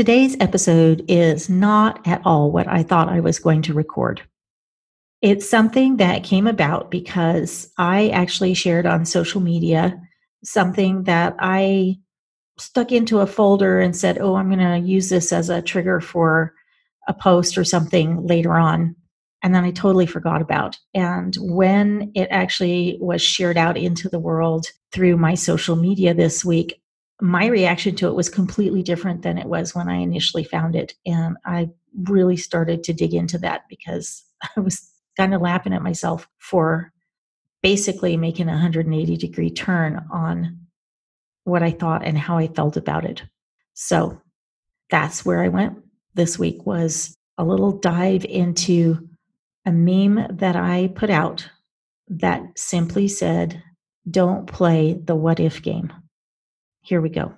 Today's episode is not at all what I thought I was going to record. It's something that came about because I actually shared on social media something that I stuck into a folder and said, Oh, I'm going to use this as a trigger for a post or something later on. And then I totally forgot about. And when it actually was shared out into the world through my social media this week, my reaction to it was completely different than it was when I initially found it. And I really started to dig into that because I was kind of laughing at myself for basically making a 180 degree turn on what I thought and how I felt about it. So that's where I went this week was a little dive into a meme that I put out that simply said, don't play the what if game. Here we go.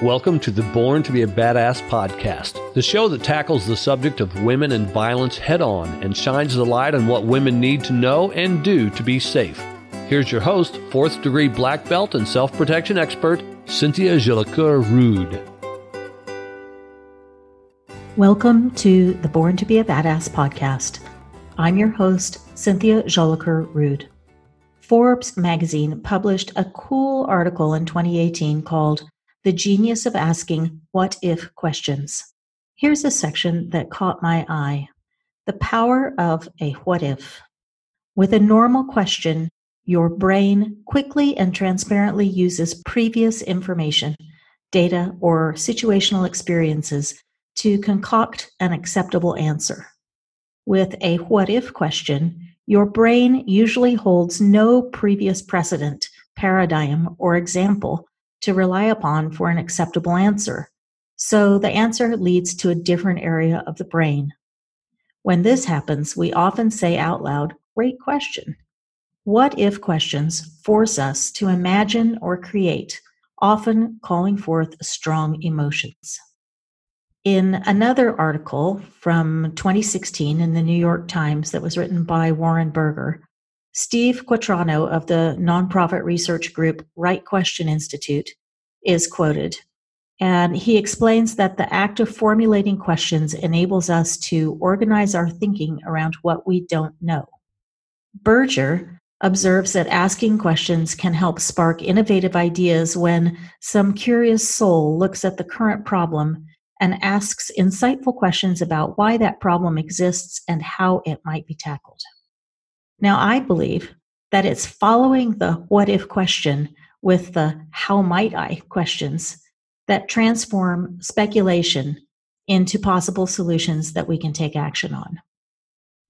Welcome to the Born to be a Badass podcast, the show that tackles the subject of women and violence head on and shines the light on what women need to know and do to be safe. Here's your host, fourth degree black belt and self protection expert, Cynthia Jolicoeur Rude. Welcome to the Born to be a Badass podcast. I'm your host, Cynthia Jolicoeur Rude. Forbes magazine published a cool article in 2018 called The Genius of Asking What If Questions. Here's a section that caught my eye The Power of a What If. With a normal question, your brain quickly and transparently uses previous information, data, or situational experiences to concoct an acceptable answer. With a what if question, your brain usually holds no previous precedent, paradigm, or example to rely upon for an acceptable answer. So the answer leads to a different area of the brain. When this happens, we often say out loud, Great question. What if questions force us to imagine or create, often calling forth strong emotions. In another article from 2016 in the New York Times that was written by Warren Berger, Steve Quatrano of the nonprofit research group Right Question Institute is quoted. And he explains that the act of formulating questions enables us to organize our thinking around what we don't know. Berger observes that asking questions can help spark innovative ideas when some curious soul looks at the current problem and asks insightful questions about why that problem exists and how it might be tackled. Now, I believe that it's following the what if question with the how might I questions that transform speculation into possible solutions that we can take action on.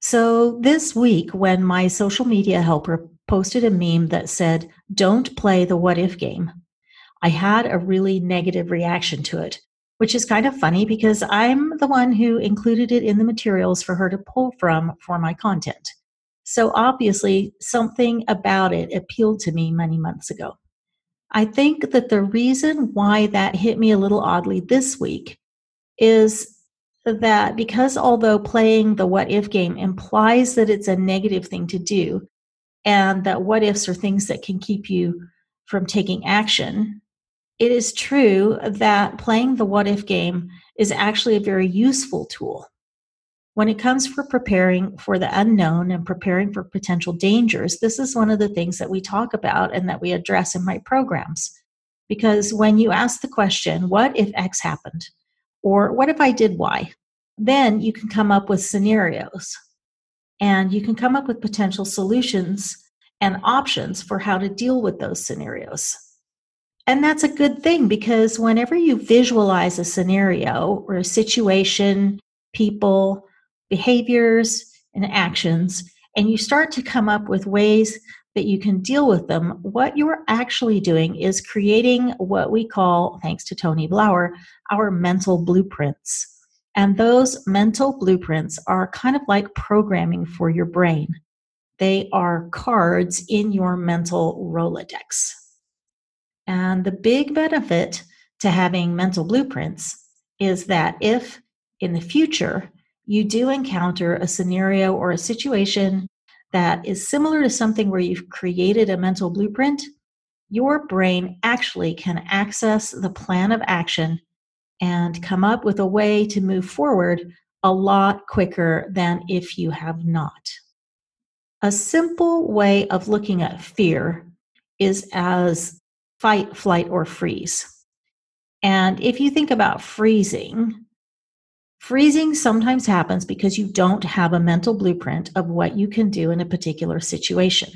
So, this week, when my social media helper posted a meme that said, Don't play the what if game, I had a really negative reaction to it which is kind of funny because I'm the one who included it in the materials for her to pull from for my content. So obviously, something about it appealed to me many months ago. I think that the reason why that hit me a little oddly this week is that because although playing the what if game implies that it's a negative thing to do, and that what ifs are things that can keep you from taking action, it is true that playing the what if game is actually a very useful tool. When it comes for preparing for the unknown and preparing for potential dangers, this is one of the things that we talk about and that we address in my programs. Because when you ask the question, what if X happened? Or what if I did Y? Then you can come up with scenarios and you can come up with potential solutions and options for how to deal with those scenarios. And that's a good thing because whenever you visualize a scenario or a situation, people, behaviors, and actions, and you start to come up with ways that you can deal with them, what you're actually doing is creating what we call, thanks to Tony Blauer, our mental blueprints. And those mental blueprints are kind of like programming for your brain. They are cards in your mental Rolodex. And the big benefit to having mental blueprints is that if in the future you do encounter a scenario or a situation that is similar to something where you've created a mental blueprint, your brain actually can access the plan of action and come up with a way to move forward a lot quicker than if you have not. A simple way of looking at fear is as fight, flight, or freeze. And if you think about freezing, freezing sometimes happens because you don't have a mental blueprint of what you can do in a particular situation.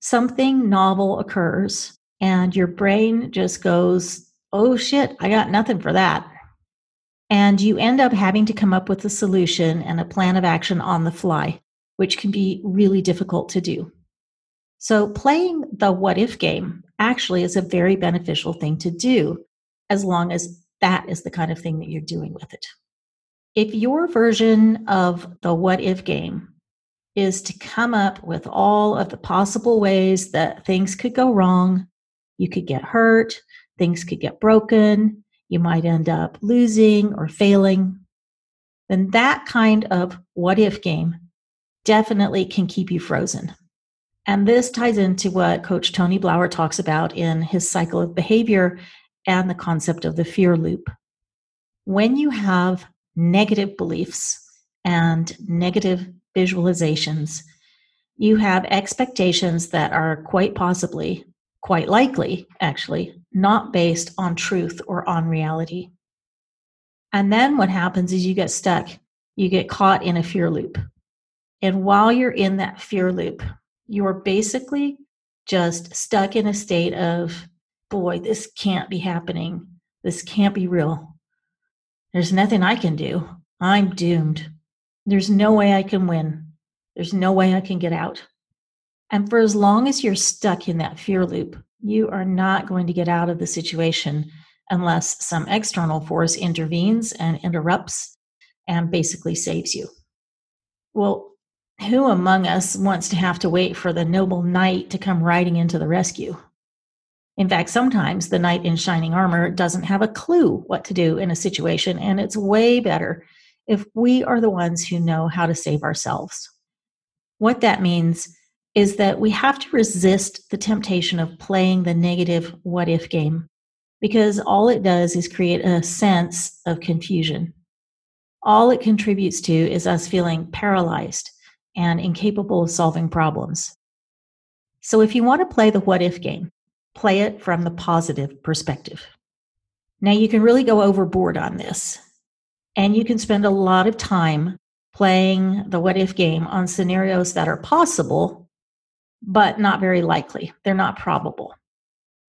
Something novel occurs, and your brain just goes, Oh shit, I got nothing for that. And you end up having to come up with a solution and a plan of action on the fly, which can be really difficult to do. So, playing the what if game actually is a very beneficial thing to do as long as that is the kind of thing that you're doing with it. If your version of the what if game is to come up with all of the possible ways that things could go wrong, you could get hurt, things could get broken, you might end up losing or failing, then that kind of what if game definitely can keep you frozen. And this ties into what Coach Tony Blauer talks about in his cycle of behavior and the concept of the fear loop. When you have negative beliefs and negative visualizations, you have expectations that are quite possibly, quite likely, actually, not based on truth or on reality. And then what happens is you get stuck, you get caught in a fear loop. And while you're in that fear loop, you're basically just stuck in a state of, boy, this can't be happening. This can't be real. There's nothing I can do. I'm doomed. There's no way I can win. There's no way I can get out. And for as long as you're stuck in that fear loop, you are not going to get out of the situation unless some external force intervenes and interrupts and basically saves you. Well, who among us wants to have to wait for the noble knight to come riding into the rescue? In fact, sometimes the knight in shining armor doesn't have a clue what to do in a situation, and it's way better if we are the ones who know how to save ourselves. What that means is that we have to resist the temptation of playing the negative what if game because all it does is create a sense of confusion. All it contributes to is us feeling paralyzed and incapable of solving problems. So, if you want to play the what if game, play it from the positive perspective. Now, you can really go overboard on this, and you can spend a lot of time playing the what if game on scenarios that are possible, but not very likely. They're not probable.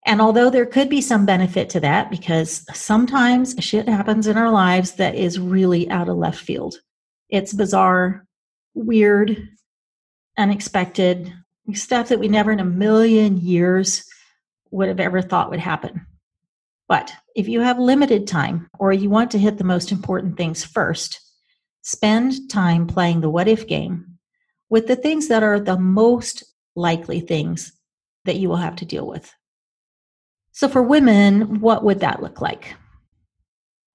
And although there could be some benefit to that, because sometimes shit happens in our lives that is really out of left field, it's bizarre, weird, unexpected stuff that we never in a million years would have ever thought would happen. But if you have limited time or you want to hit the most important things first, spend time playing the what if game with the things that are the most likely things that you will have to deal with. So, for women, what would that look like?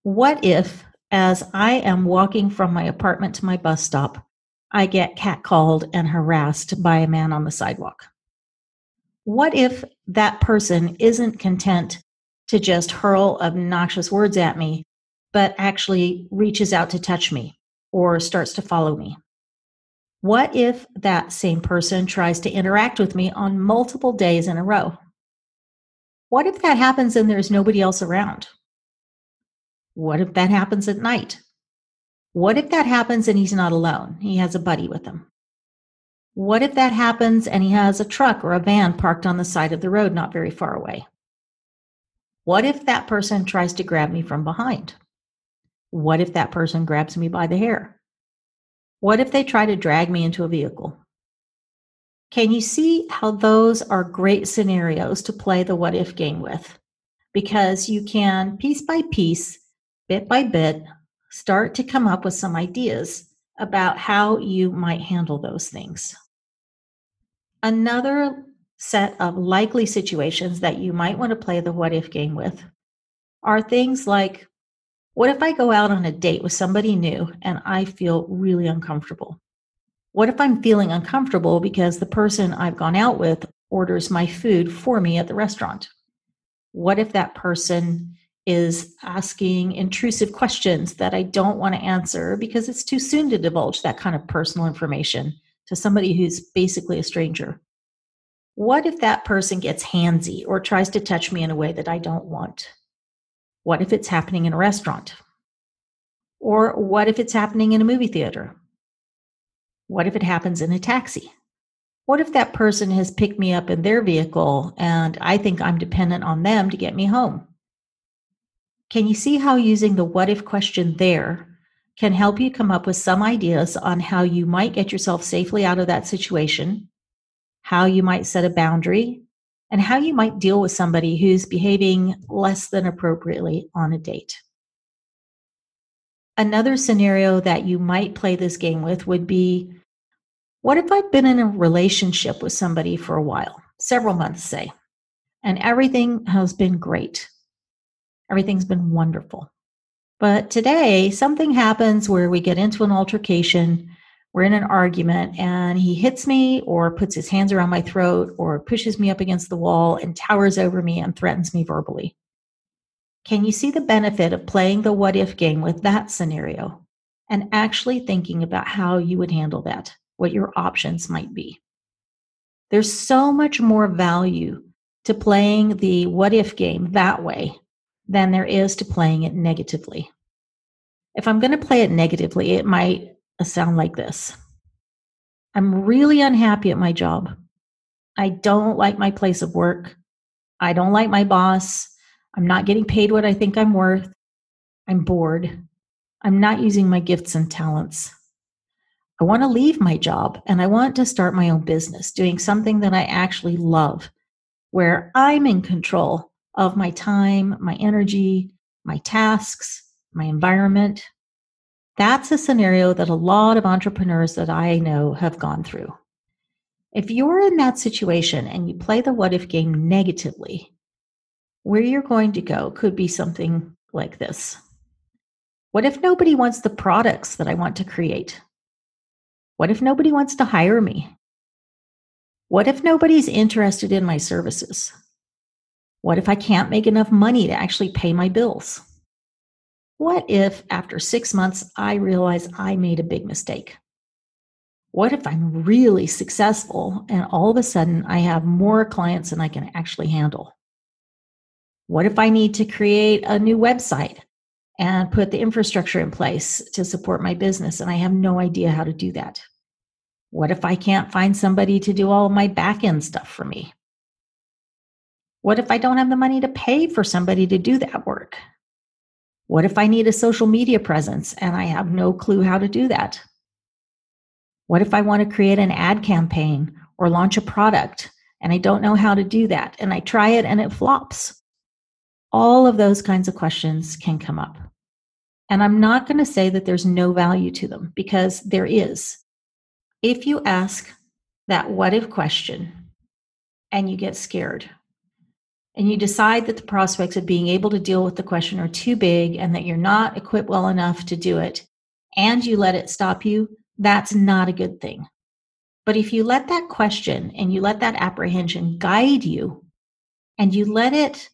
What if, as I am walking from my apartment to my bus stop, I get catcalled and harassed by a man on the sidewalk? What if that person isn't content to just hurl obnoxious words at me, but actually reaches out to touch me or starts to follow me? What if that same person tries to interact with me on multiple days in a row? What if that happens and there's nobody else around? What if that happens at night? What if that happens and he's not alone? He has a buddy with him. What if that happens and he has a truck or a van parked on the side of the road not very far away? What if that person tries to grab me from behind? What if that person grabs me by the hair? What if they try to drag me into a vehicle? Can you see how those are great scenarios to play the what if game with? Because you can, piece by piece, bit by bit, start to come up with some ideas about how you might handle those things. Another set of likely situations that you might want to play the what if game with are things like what if I go out on a date with somebody new and I feel really uncomfortable? What if I'm feeling uncomfortable because the person I've gone out with orders my food for me at the restaurant? What if that person is asking intrusive questions that I don't want to answer because it's too soon to divulge that kind of personal information to somebody who's basically a stranger? What if that person gets handsy or tries to touch me in a way that I don't want? What if it's happening in a restaurant? Or what if it's happening in a movie theater? What if it happens in a taxi? What if that person has picked me up in their vehicle and I think I'm dependent on them to get me home? Can you see how using the what if question there can help you come up with some ideas on how you might get yourself safely out of that situation, how you might set a boundary, and how you might deal with somebody who's behaving less than appropriately on a date? Another scenario that you might play this game with would be what if I've been in a relationship with somebody for a while, several months, say, and everything has been great? Everything's been wonderful. But today, something happens where we get into an altercation, we're in an argument, and he hits me or puts his hands around my throat or pushes me up against the wall and towers over me and threatens me verbally. Can you see the benefit of playing the what if game with that scenario and actually thinking about how you would handle that, what your options might be? There's so much more value to playing the what if game that way than there is to playing it negatively. If I'm going to play it negatively, it might uh, sound like this I'm really unhappy at my job. I don't like my place of work. I don't like my boss. I'm not getting paid what I think I'm worth. I'm bored. I'm not using my gifts and talents. I want to leave my job and I want to start my own business, doing something that I actually love, where I'm in control of my time, my energy, my tasks, my environment. That's a scenario that a lot of entrepreneurs that I know have gone through. If you're in that situation and you play the what if game negatively, where you're going to go could be something like this. What if nobody wants the products that I want to create? What if nobody wants to hire me? What if nobody's interested in my services? What if I can't make enough money to actually pay my bills? What if after six months I realize I made a big mistake? What if I'm really successful and all of a sudden I have more clients than I can actually handle? What if I need to create a new website and put the infrastructure in place to support my business and I have no idea how to do that? What if I can't find somebody to do all my back end stuff for me? What if I don't have the money to pay for somebody to do that work? What if I need a social media presence and I have no clue how to do that? What if I want to create an ad campaign or launch a product and I don't know how to do that and I try it and it flops? All of those kinds of questions can come up. And I'm not going to say that there's no value to them because there is. If you ask that what if question and you get scared and you decide that the prospects of being able to deal with the question are too big and that you're not equipped well enough to do it, and you let it stop you, that's not a good thing. But if you let that question and you let that apprehension guide you, and you let it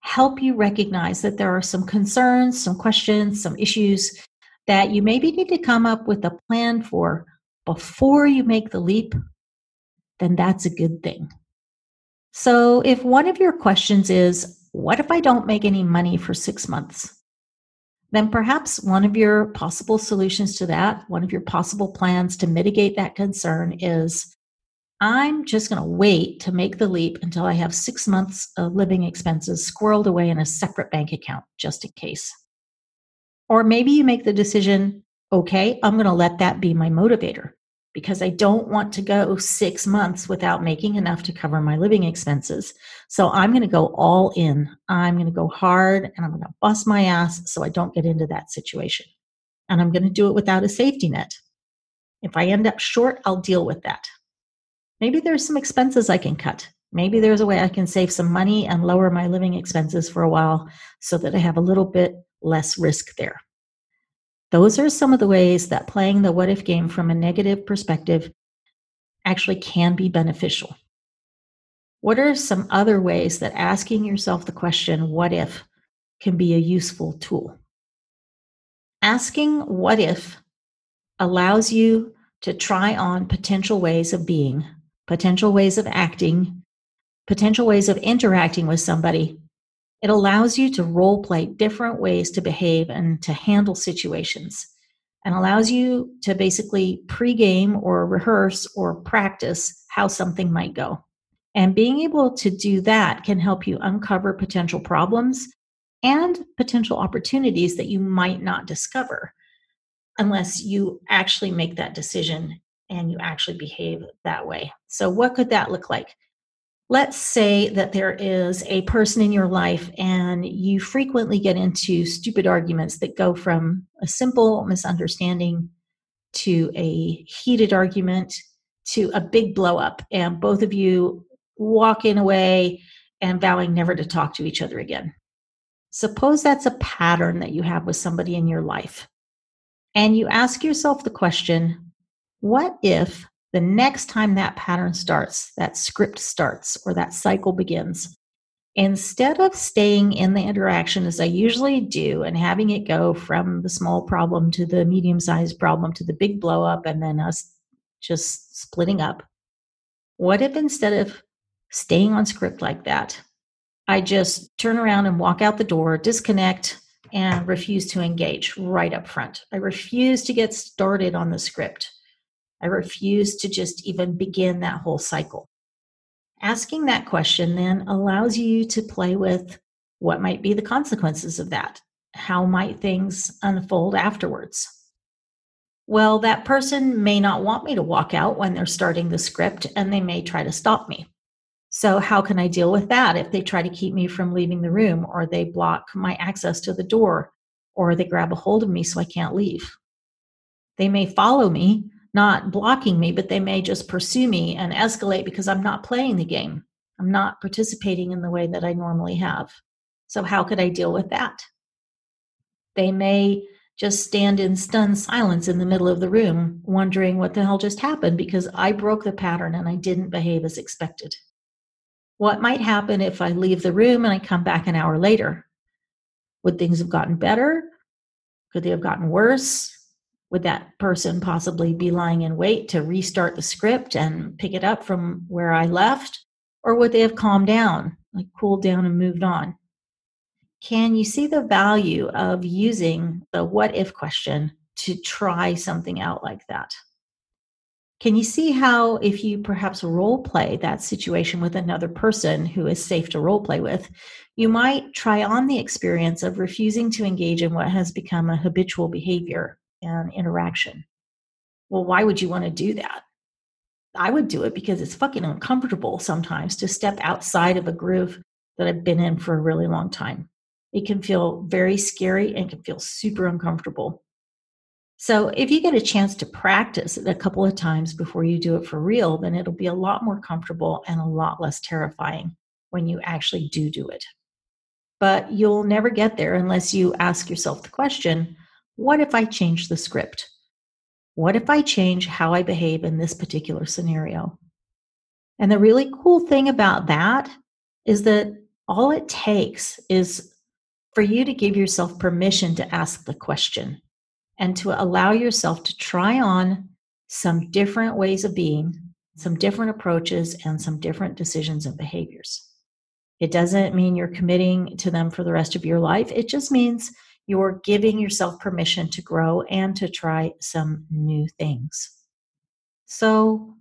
help you recognize that there are some concerns, some questions, some issues that you maybe need to come up with a plan for before you make the leap, then that's a good thing. So, if one of your questions is, What if I don't make any money for six months? Then perhaps one of your possible solutions to that, one of your possible plans to mitigate that concern is I'm just going to wait to make the leap until I have six months of living expenses squirreled away in a separate bank account, just in case. Or maybe you make the decision okay, I'm going to let that be my motivator because I don't want to go six months without making enough to cover my living expenses. So I'm going to go all in. I'm going to go hard and I'm going to bust my ass so I don't get into that situation. And I'm going to do it without a safety net. If I end up short, I'll deal with that. Maybe there's some expenses I can cut. Maybe there's a way I can save some money and lower my living expenses for a while so that I have a little bit less risk there. Those are some of the ways that playing the what if game from a negative perspective actually can be beneficial. what are some other ways that asking yourself the question, what if, can be a useful tool? Asking what if allows you to try on potential ways of being, potential ways of acting, potential ways of interacting with somebody. It allows you to role play different ways to behave and to handle situations and allows you to basically pregame or rehearse or practice how something might go. And being able to do that can help you uncover potential problems and potential opportunities that you might not discover unless you actually make that decision and you actually behave that way. So, what could that look like? Let's say that there is a person in your life and you frequently get into stupid arguments that go from a simple misunderstanding to a heated argument to a big blow up, and both of you walking away and vowing never to talk to each other again. Suppose that's a pattern that you have with somebody in your life. And you ask yourself the question what if the next time that pattern starts, that script starts, or that cycle begins, instead of staying in the interaction as I usually do and having it go from the small problem to the medium sized problem to the big blow up and then us just splitting up, what if instead of staying on script like that, I just turn around and walk out the door, disconnect, and refuse to engage right up front. I refuse to get started on the script. I refuse to just even begin that whole cycle. Asking that question then allows you to play with what might be the consequences of that. How might things unfold afterwards? Well, that person may not want me to walk out when they're starting the script and they may try to stop me. So, how can I deal with that if they try to keep me from leaving the room, or they block my access to the door, or they grab a hold of me so I can't leave? They may follow me, not blocking me, but they may just pursue me and escalate because I'm not playing the game. I'm not participating in the way that I normally have. So, how could I deal with that? They may just stand in stunned silence in the middle of the room, wondering what the hell just happened because I broke the pattern and I didn't behave as expected. What might happen if I leave the room and I come back an hour later? Would things have gotten better? Could they have gotten worse? Would that person possibly be lying in wait to restart the script and pick it up from where I left? Or would they have calmed down, like cooled down and moved on? Can you see the value of using the what if question to try something out like that? Can you see how, if you perhaps role play that situation with another person who is safe to role play with, you might try on the experience of refusing to engage in what has become a habitual behavior and interaction? Well, why would you want to do that? I would do it because it's fucking uncomfortable sometimes to step outside of a groove that I've been in for a really long time. It can feel very scary and can feel super uncomfortable. So, if you get a chance to practice it a couple of times before you do it for real, then it'll be a lot more comfortable and a lot less terrifying when you actually do do it. But you'll never get there unless you ask yourself the question what if I change the script? What if I change how I behave in this particular scenario? And the really cool thing about that is that all it takes is for you to give yourself permission to ask the question and to allow yourself to try on some different ways of being, some different approaches, and some different decisions and behaviors. It doesn't mean you're committing to them for the rest of your life. It just means you're giving yourself permission to grow and to try some new things. So,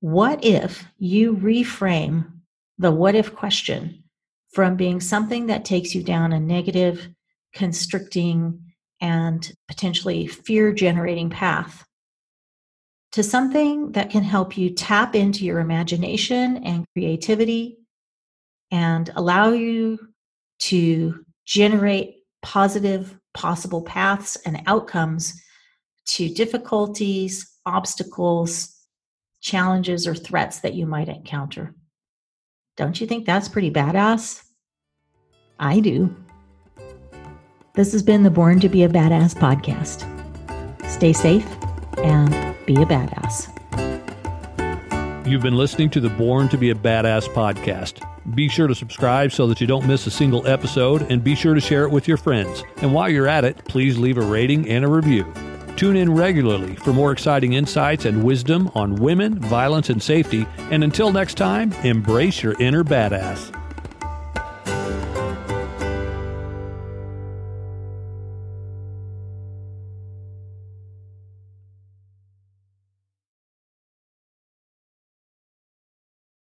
what if you reframe the what if question from being something that takes you down a negative, constricting, and potentially fear generating path to something that can help you tap into your imagination and creativity and allow you to generate positive possible paths and outcomes to difficulties, obstacles, challenges, or threats that you might encounter. Don't you think that's pretty badass? I do. This has been the Born to Be a Badass podcast. Stay safe and be a badass. You've been listening to the Born to be a Badass podcast. Be sure to subscribe so that you don't miss a single episode, and be sure to share it with your friends. And while you're at it, please leave a rating and a review. Tune in regularly for more exciting insights and wisdom on women, violence, and safety. And until next time, embrace your inner badass.